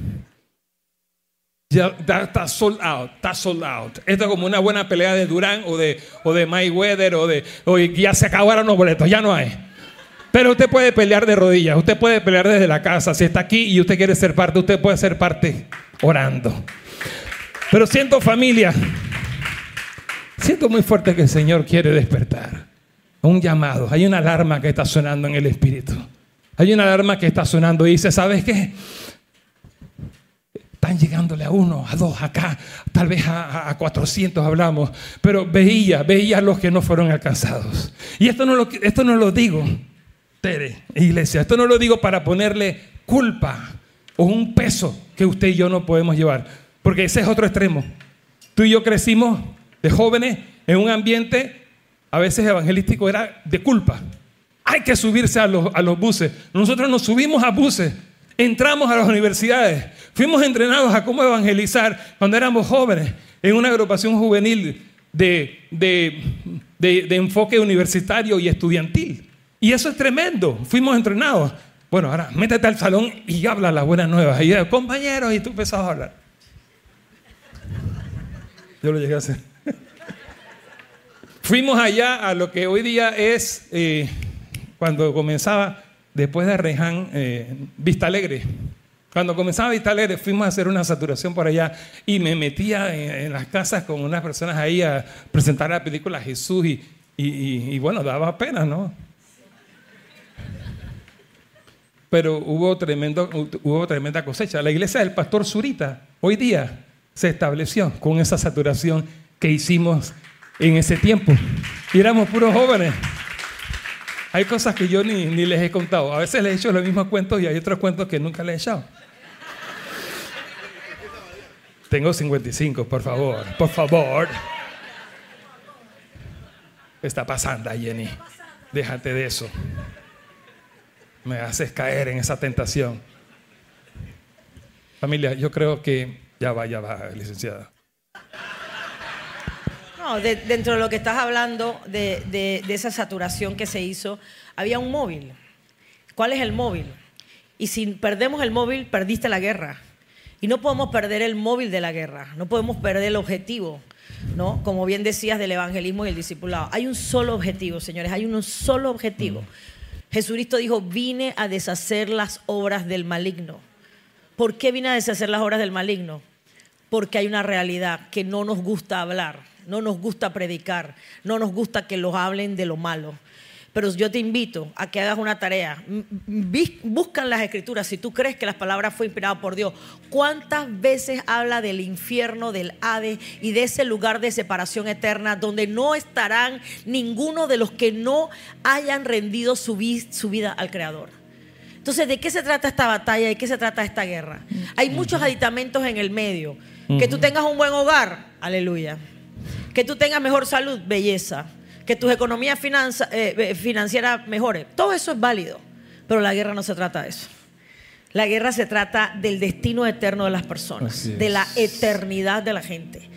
Ya está sold out, está sold out. Esto es como una buena pelea de Durán o de, o de Mayweather o de o ya se acabaron los boletos, ya no hay. Pero usted puede pelear de rodillas, usted puede pelear desde la casa. Si está aquí y usted quiere ser parte, usted puede ser parte orando. Pero siento familia, siento muy fuerte que el Señor quiere despertar. Un llamado, hay una alarma que está sonando en el Espíritu. Hay una alarma que está sonando y dice, ¿sabes qué? Llegándole a uno, a dos, acá, tal vez a, 400 hablamos, pero veía, veía a los que no fueron alcanzados. Y esto no lo, esto no lo digo, Tere, iglesia, esto no lo digo para ponerle culpa o un peso que usted y yo no podemos llevar, porque ese es otro extremo. Tú y yo crecimos de jóvenes en un ambiente a veces evangelístico era de culpa hay que subirse a los, a los buses. Nosotros nos subimos a buses, entramos a las universidades, fuimos entrenados a cómo evangelizar cuando éramos jóvenes en una agrupación juvenil de, de, enfoque universitario y estudiantil. Y eso es tremendo, fuimos entrenados. Bueno, ahora métete al salón y habla las buenas nuevas. Y compañeros, y tú empezabas a hablar. Yo lo llegué a hacer. Fuimos allá a lo que hoy día es eh, cuando comenzaba, después de Reján, eh, Vista Alegre. Cuando comenzaba Vista Alegre, fuimos a hacer una saturación por allá y me metía en, las casas con unas personas ahí a presentar la película Jesús y, y, bueno, daba pena, ¿no? Pero hubo, tremendo, hubo tremenda cosecha. La iglesia del pastor Zurita hoy día se estableció con esa saturación que hicimos en ese tiempo. Y éramos puros jóvenes. Hay cosas que yo ni, ni, les he contado. A veces les he hecho los mismos cuentos y hay otros cuentos que nunca les he echado. Tengo 55, por favor, por favor. ¿Qué está pasando, Jenny? Déjate de eso. Me haces caer en esa tentación. Familia, yo creo que ya va, ya va, licenciada dentro de lo que estás hablando, de, esa saturación que se hizo, había un móvil. ¿Cuál es el móvil? Y si perdemos el móvil, perdiste la guerra. Y no podemos perder el móvil de la guerra, no podemos perder el objetivo, ¿no? Como bien decías del evangelismo y el discipulado. Hay un solo objetivo, señores, hay un solo objetivo. Jesucristo dijo, vine a deshacer las obras del maligno. ¿Por qué vine a deshacer las obras del maligno? Porque hay una realidad que no nos gusta hablar no nos gusta predicar, no nos gusta que los hablen de lo malo. Pero yo te invito a que hagas una tarea. Buscan las escrituras si tú crees que las palabras fue inspirada por Dios. ¿Cuántas veces habla del infierno, del Hades y de ese lugar de separación eterna donde no estarán ninguno de los que no hayan rendido su, vida al Creador? Entonces, ¿de qué se trata esta batalla? ¿De qué se trata esta guerra? Hay muchos aditamentos en el medio. Que tú tengas un buen hogar, aleluya. Que tú tengas mejor salud, belleza. Que tus economías eh, eh, financieras mejore. Todo eso es válido. Pero la guerra no se trata de eso. La guerra se trata del destino eterno de las personas, de la eternidad de la gente.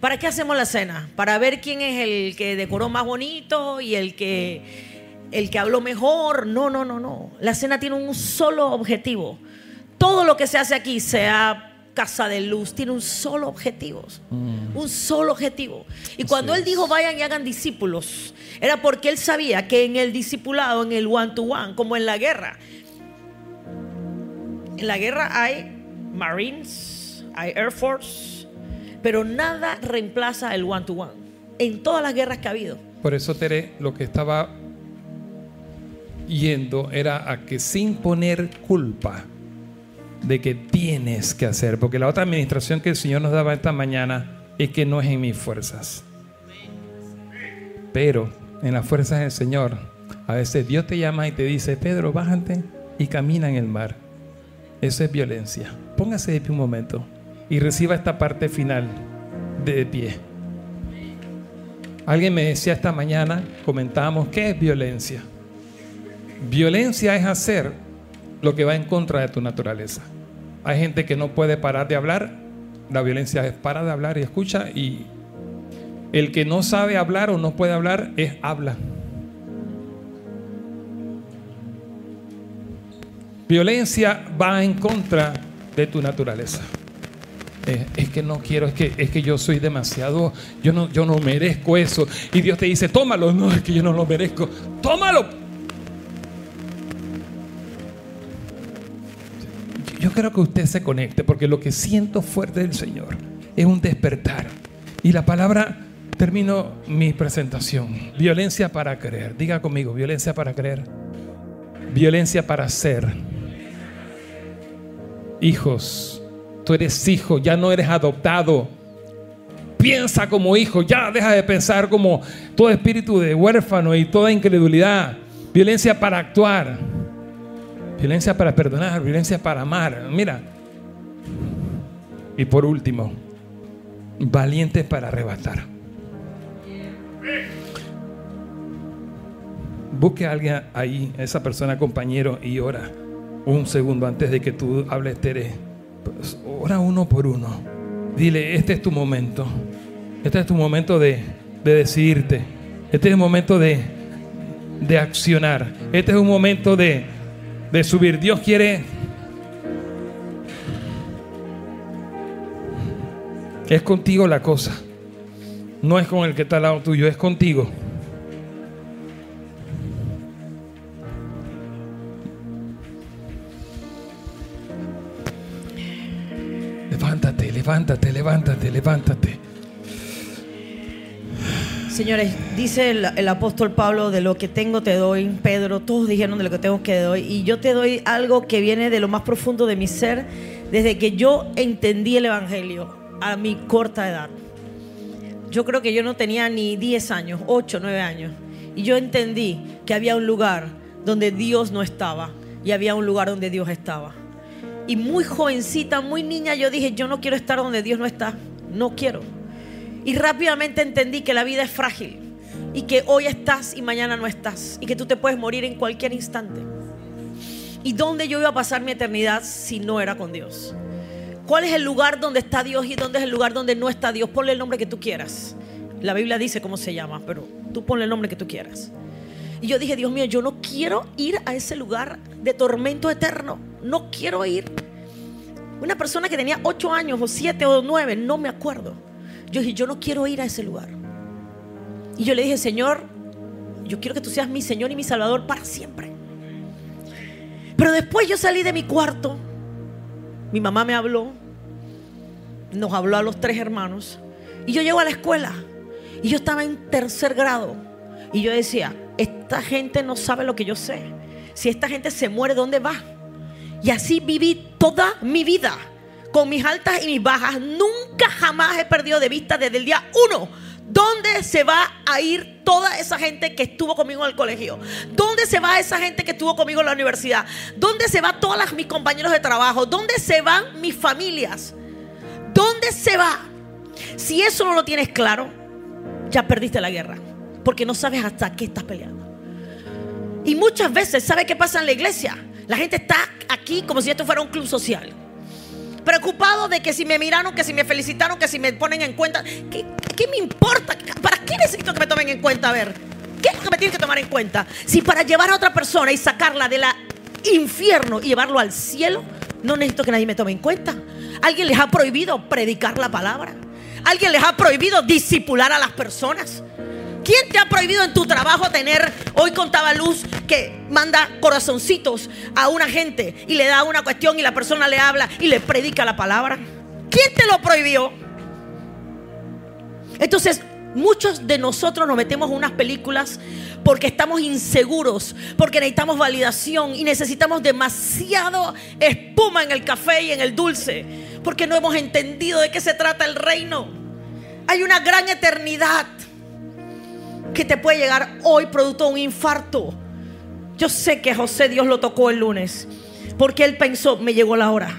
¿Para qué hacemos la cena? Para ver quién es el que decoró más bonito y el que el que habló mejor. No, no, no, no. La cena tiene un solo objetivo. Todo lo que se hace aquí, sea casa de luz, tiene un solo objetivo. Mm. Un solo objetivo. Y cuando él dijo vayan y hagan discípulos, era porque él sabía que en el discipulado, en el one to one, como en la guerra, en la guerra hay Marines, hay Air Force, pero nada reemplaza el one to one en todas las guerras que ha habido. Por eso, Tere, lo que estaba yendo era a que sin poner culpa de que tienes que hacer, porque la otra administración que el Señor nos daba esta mañana es que no es en mis fuerzas. Pero en las fuerzas del Señor, a veces Dios te llama y te dice, Pedro, bájate y camina en el mar. Eso es violencia. Póngase de pie un momento y reciba esta parte final de pie. Alguien me decía esta mañana, comentábamos, ¿qué es violencia? Violencia es hacer lo que va en contra de tu naturaleza. Hay gente que no puede parar de hablar. La violencia es para de hablar y escucha. Y el que no sabe hablar o no puede hablar es habla. Violencia va en contra de tu naturaleza. Eh, es que no quiero, es que, es que yo soy demasiado, yo no, yo no merezco eso. Y Dios te dice, tómalo, no, es que yo no lo merezco, tómalo. Quiero que usted se conecte porque lo que siento fuerte del Señor es un despertar. Y la palabra, termino mi presentación, violencia para creer. Diga conmigo, violencia para creer. Violencia para ser. Hijos, tú eres hijo, ya no eres adoptado. Piensa como hijo, ya deja de pensar como todo espíritu de huérfano y toda incredulidad. Violencia para actuar Violencia para perdonar, violencia para amar. Mira. Y por último, valiente para arrebatar. Busque a alguien ahí, esa persona compañero, y ora un segundo antes de que tú hables, ora uno por uno. Dile, este es tu momento. Este es tu momento de, de decidirte. Este es el momento de, de accionar. Este es un momento de, de subir. Dios quiere... Es contigo la cosa. No es con el que está al lado tuyo, es contigo. Levántate, levántate, levántate, levántate. Señores, dice el, apóstol Pablo, de lo que tengo te doy, Pedro, todos dijeron de lo que tengo que doy, y yo te doy algo que viene de lo más profundo de mi ser, desde que yo entendí el Evangelio a mi corta edad. Yo creo que yo no tenía ni 10 años, 8, 9 años, y yo entendí que había un lugar donde Dios no estaba, y había un lugar donde Dios estaba. Y muy jovencita, muy niña, yo dije, yo no quiero estar donde Dios no está, no quiero. Y rápidamente entendí que la vida es frágil y que hoy estás y mañana no estás y que tú te puedes morir en cualquier instante. ¿Y dónde yo iba a pasar mi eternidad si no era con Dios? ¿Cuál es el lugar donde está Dios y dónde es el lugar donde no está Dios? Ponle el nombre que tú quieras. La Biblia dice cómo se llama, pero tú ponle el nombre que tú quieras. Y yo dije, Dios mío, yo no quiero ir a ese lugar de tormento eterno. No quiero ir. Una persona que tenía ocho años o siete o nueve, no me acuerdo yo dije, yo no quiero ir a ese lugar. Y yo le dije, Señor, yo quiero que tú seas mi Señor y mi Salvador para siempre. Pero después yo salí de mi cuarto, mi mamá me habló, nos habló a los tres hermanos, y yo llego a la escuela, y yo estaba en tercer grado, y yo decía, esta gente no sabe lo que yo sé. Si esta gente se muere, ¿dónde va? Y así viví toda mi vida con mis altas y mis bajas, nunca jamás he perdido de vista desde el día uno. ¿Dónde se va a ir toda esa gente que estuvo conmigo en el colegio? ¿Dónde se va esa gente que estuvo conmigo en la universidad? ¿Dónde se van todos mis compañeros de trabajo? ¿Dónde se van mis familias? ¿Dónde se va? Si eso no lo tienes claro, ya perdiste la guerra. Porque no sabes hasta qué estás peleando. Y muchas veces, ¿sabe qué pasa en la iglesia? La gente está aquí como si esto fuera un club social preocupado de que si me miraron, que si me felicitaron, que si me ponen en cuenta. ¿Qué, me importa? ¿Para qué necesito que me tomen en cuenta? A ver, ¿qué es lo que me tienen que tomar en cuenta? Si para llevar a otra persona y sacarla del infierno y llevarlo al cielo, no necesito que nadie me tome en cuenta. ¿Alguien les ha prohibido predicar la palabra? ¿Alguien les ha prohibido disipular a las personas? ¿Quién te ha prohibido en tu trabajo tener, hoy contaba Luz, que manda corazoncitos a una gente y le da una cuestión y la persona le habla y le predica la palabra? ¿Quién te lo prohibió? Entonces, muchos de nosotros nos metemos en unas películas porque estamos inseguros, porque necesitamos validación y necesitamos demasiado espuma en el café y en el dulce, porque no hemos entendido de qué se trata el reino. Hay una gran eternidad que te puede llegar hoy producto de un infarto. Yo sé que José Dios lo tocó el lunes, porque él pensó, me llegó la hora.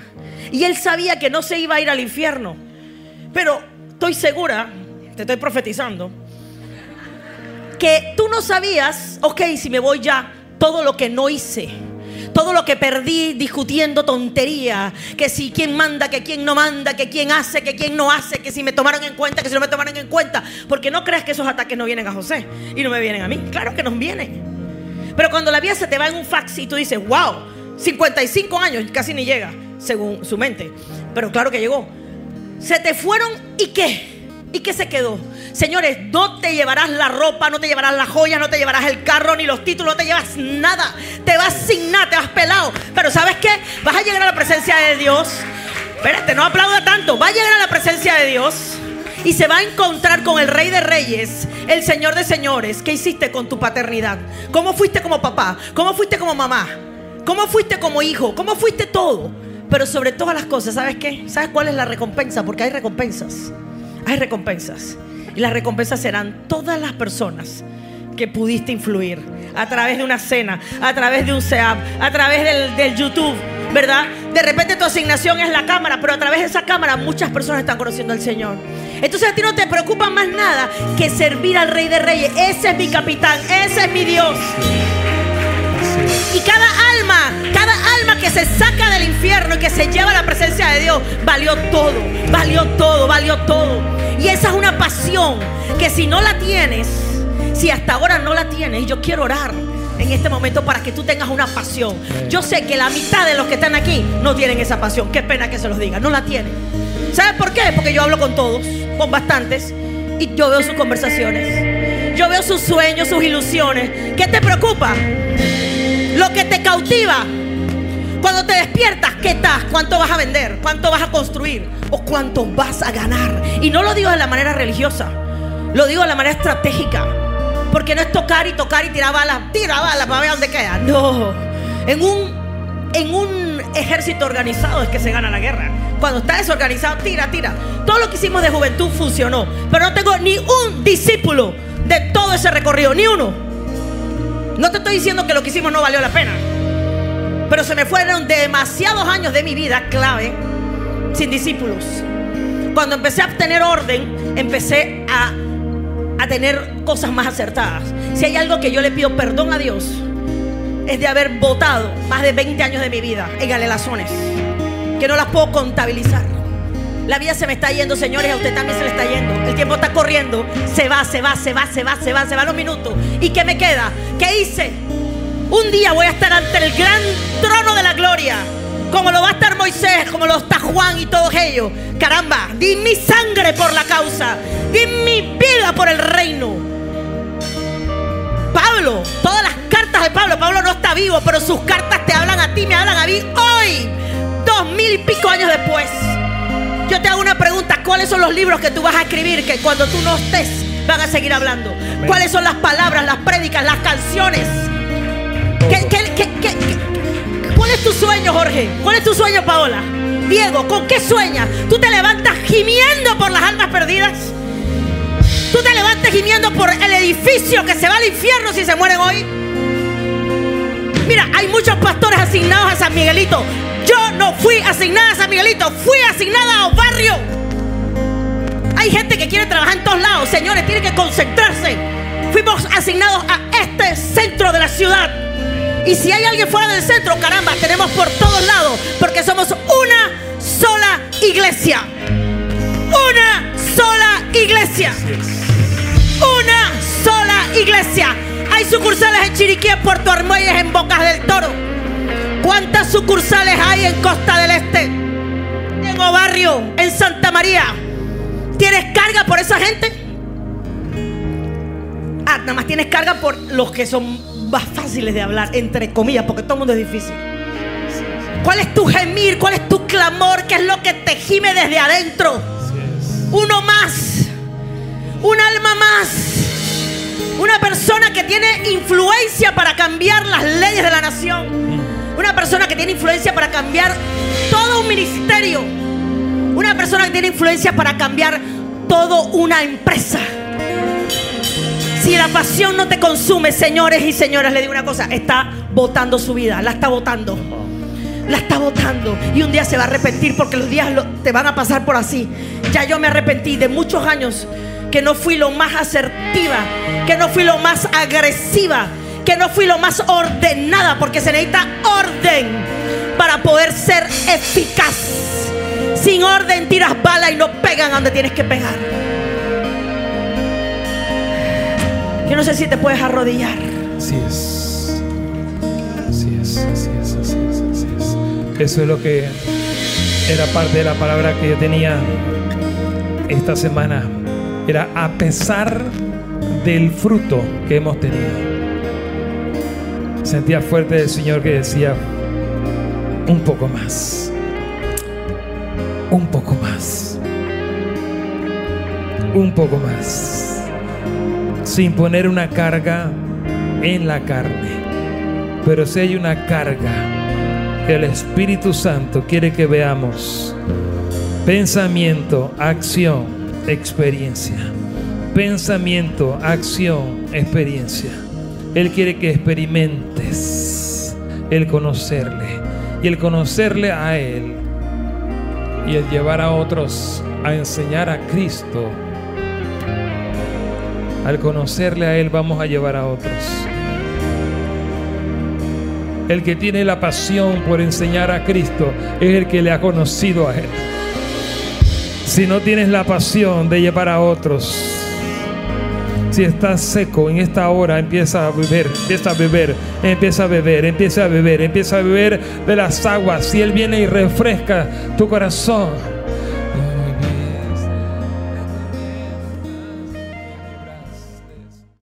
Y él sabía que no se iba a ir al infierno. Pero estoy segura, te estoy profetizando, que tú no sabías, ok, si me voy ya, todo lo que no hice. Todo lo que perdí discutiendo tontería, que si quién manda, que quién no manda, que quién hace, que quién no hace, que si me tomaron en cuenta, que si no me tomaron en cuenta, porque no creas que esos ataques no vienen a José y no me vienen a mí. Claro que nos vienen. Pero cuando la vida se te va en un fax y tú dices, wow, 55 años, casi ni llega, según su mente. Pero claro que llegó. Se te fueron y qué? ¿Y qué se quedó? Señores, no te llevarás la ropa, no te llevarás las joyas, no te llevarás el carro, ni los títulos, no te llevas nada. Te vas sin nada, te vas pelado. Pero ¿sabes qué? Vas a llegar a la presencia de Dios. Espérate, no aplauda tanto. Va a llegar a la presencia de Dios y se va a encontrar con el Rey de Reyes, el Señor de Señores. ¿Qué hiciste con tu paternidad? ¿Cómo fuiste como papá? ¿Cómo fuiste como mamá? ¿Cómo fuiste como hijo? ¿Cómo fuiste todo? Pero sobre todas las cosas, ¿sabes qué? ¿Sabes cuál es la recompensa? Porque hay recompensas hay recompensas. Y las recompensas serán todas las personas que pudiste influir a través de una cena, a través de un SEAP, a través del, YouTube, ¿verdad? De repente tu asignación es la cámara, pero a través de esa cámara muchas personas están conociendo al Señor. Entonces a ti no te preocupa más nada que servir al Rey de Reyes. Ese es mi capitán, ese es mi Dios. Y cada alma, cada alma que se saca del infierno y que se lleva a la presencia de Dios, valió todo, valió todo, valió todo. Y esa es una pasión que si no la tienes, si hasta ahora no la tienes, y yo quiero orar en este momento para que tú tengas una pasión. Yo sé que la mitad de los que están aquí no tienen esa pasión. Qué pena que se los diga, no la tienen. ¿Sabes por qué? Porque yo hablo con todos, con bastantes, y yo veo sus conversaciones. Yo veo sus sueños, sus ilusiones. ¿Qué te preocupa? Lo que te cautiva. Cuando te despiertas, ¿qué estás? ¿Cuánto vas a vender? ¿Cuánto vas a construir? ¿O cuánto vas a ganar? Y no lo digo de la manera religiosa, lo digo de la manera estratégica. Porque no es tocar y tocar y tirar balas, tira balas para ver dónde queda. No. En un, en un ejército organizado es que se gana la guerra. Cuando está desorganizado, tira, tira. Todo lo que hicimos de juventud funcionó. Pero no tengo ni un discípulo de todo ese recorrido, ni uno. No te estoy diciendo que lo que hicimos no valió la pena. Pero se me fueron demasiados años de mi vida clave sin discípulos. Cuando empecé a tener orden, empecé a, a tener cosas más acertadas. Si hay algo que yo le pido perdón a Dios, es de haber votado más de 20 años de mi vida en galelazones, que no las puedo contabilizar. La vida se me está yendo, señores, a usted también se le está yendo. El tiempo está corriendo. Se va, se va, se va, se va, se va, se va los minutos. ¿Y qué me queda? ¿Qué hice? Un día voy a estar ante el gran trono de la gloria. Como lo va a estar Moisés, como lo está Juan y todos ellos. Caramba, di mi sangre por la causa. Di mi vida por el reino. Pablo, todas las cartas de Pablo, Pablo no está vivo, pero sus cartas te hablan a ti, me hablan a mí hoy, dos mil y pico años después. Yo te hago una pregunta, ¿cuáles son los libros que tú vas a escribir que cuando tú no estés van a seguir hablando? ¿Cuáles son las palabras, las prédicas, las canciones? Cuál es tu sueño, Jorge? ¿Cuál es tu sueño, Paola? Diego, ¿con qué sueñas? ¿Tú te levantas gimiendo por las almas perdidas? ¿Tú te levantas gimiendo por el edificio que se va al infierno si se mueren hoy? Mira, hay muchos pastores asignados a San Miguelito. Yo no fui asignada a San Miguelito, fui asignada a un barrio. Hay gente que quiere trabajar en todos lados, señores, tienen que concentrarse. Fuimos asignados a este centro de la ciudad. Y si hay alguien fuera del centro, caramba, tenemos por todos lados, porque somos una sola iglesia. Una sola iglesia. Una sola iglesia. Hay sucursales en Chiriquí, en Puerto Armuelles, en Bocas del Toro. ¿Cuántas sucursales hay en Costa del Este? En Barrio, en Santa María. ¿Tienes carga por esa gente? Ah, nada más tienes carga por los que son más fáciles de hablar, entre comillas, porque todo el mundo es difícil. ¿Cuál es tu gemir? ¿Cuál es tu clamor? ¿Qué es lo que te gime desde adentro? Uno más. Un alma más. Una persona que tiene influencia para cambiar las leyes de la nación. Una persona que tiene influencia para cambiar todo un ministerio. Una persona que tiene influencia para cambiar toda una empresa. Si la pasión no te consume, señores y señoras, le digo una cosa, está votando su vida, la está votando. La está votando y un día se va a arrepentir porque los días te van a pasar por así. Ya yo me arrepentí de muchos años que no fui lo más asertiva, que no fui lo más agresiva, que no fui lo más ordenada, porque se necesita orden para poder ser eficaz. Sin orden tiras bala y no pegan donde tienes que pegar. Yo no sé si te puedes arrodillar. Así es. Así es, así es, así es, así es. Eso es lo que era parte de la palabra que yo tenía esta semana. Era a pesar del fruto que hemos tenido. Sentía fuerte el Señor que decía, un poco más, un poco más, un poco más, sin poner una carga en la carne. Pero si hay una carga el Espíritu Santo quiere que veamos, pensamiento, acción, experiencia. Pensamiento, acción, experiencia. Él quiere que experimentes el conocerle y el conocerle a Él y el llevar a otros a enseñar a Cristo. Al conocerle a Él vamos a llevar a otros. El que tiene la pasión por enseñar a Cristo es el que le ha conocido a Él. Si no tienes la pasión de llevar a otros, si estás seco en esta hora, empieza a beber, empieza a beber, empieza a beber, empieza a beber, empieza a beber de las aguas. Si Él viene y refresca tu corazón,